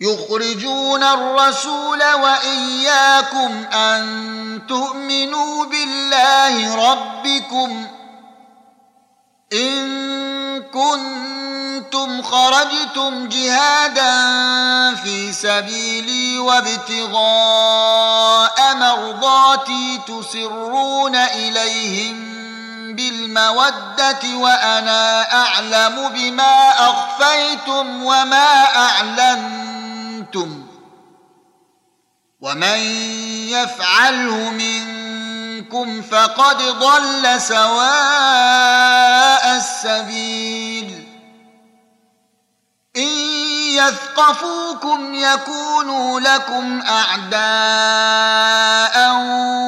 يخرجون الرسول وإياكم أن تؤمنوا بالله ربكم إن كنتم خرجتم جهادا في سبيلي وابتغاء مرضاتي تسرون إليهم بالمودة وأنا أعلم بما أخفيتم وما أعلنتم. أنتم ومن يفعله منكم فقد ضل سواء السبيل إن يثقفوكم يكونوا لكم أعداء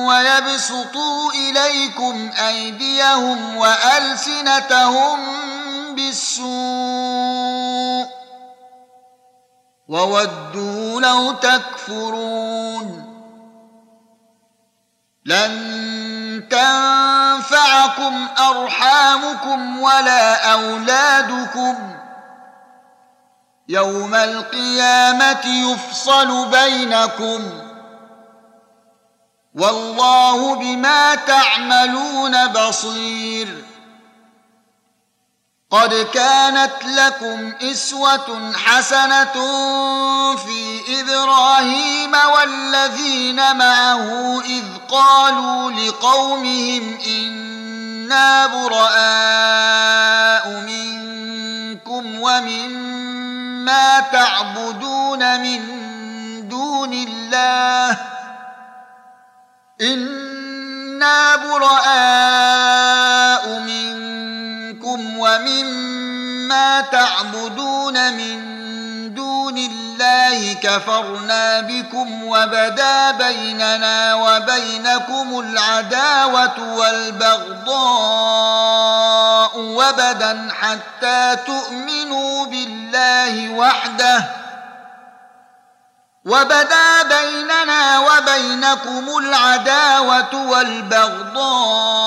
ويبسطوا إليكم أيديهم وألسنتهم بالسوء وودوا لو تكفرون. لن تنفعكم أرحامكم ولا أولادكم. يوم القيامة يفصل بينكم. والله بما تعملون بصير. قد كانت لكم إسوة حسنة في إبراهيم والذين معه إذ قالوا لقومهم إنا براء منكم ومما تعبدون من دون الله إنا براء ومما تعبدون من دون الله كفرنا بكم وبدا بيننا وبينكم العداوة والبغضاء وبدا حتى تؤمنوا بالله وحده. وبدا بيننا وبينكم العداوة والبغضاء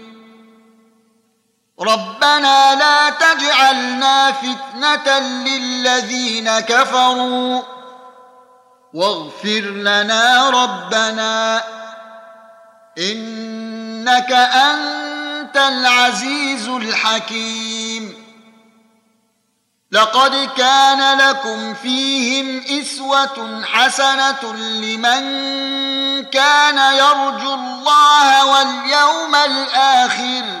ربنا لا تجعلنا فتنة للذين كفروا واغفر لنا ربنا إنك أنت العزيز الحكيم. لقد كان لكم فيهم إسوة حسنة لمن كان يرجو الله واليوم الآخر.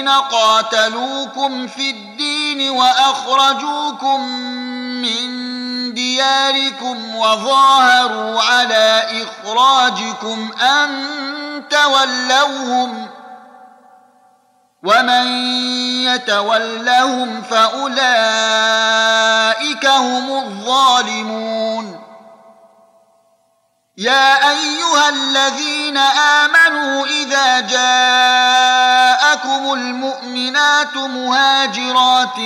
الذين قاتلوكم في الدين وأخرجوكم من دياركم وظاهروا على إخراجكم أن تولوهم ومن يتولهم فأولئك هم الظالمون. يا أيها الذين آمنوا إذا جاءكم المؤمنات مهاجرات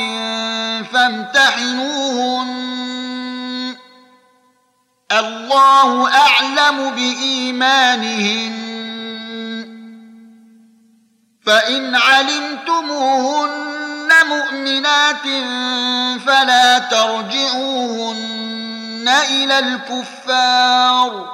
فامتحنوهن. الله أعلم بإيمانهن. فإن علمتموهن مؤمنات فلا ترجعوهن إلى الكفار.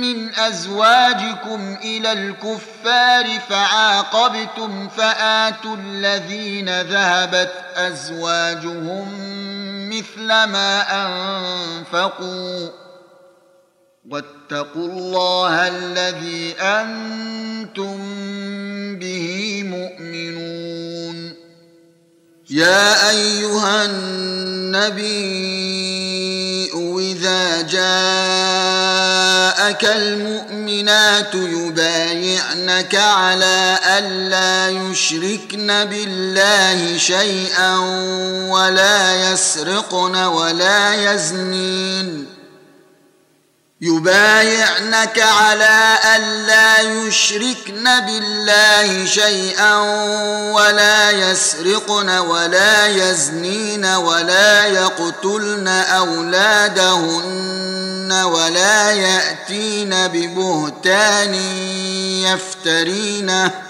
من أزواجكم إلى الكفار فعاقبتم فآتوا الذين ذهبت أزواجهم مثل ما أنفقوا. واتقوا الله الذي أنتم به مؤمنون. يا أيها النبي إذا جاءك المؤمنات يبايعنك على ألا يشركن بالله شيئا ولا يسرقن ولا يزنين. يبايعنك على ألا يشركن بالله شيئا ولا يسرقن ولا يزنين ولا يقتلن أولادهن ولا يأتين ببهتان يفترينه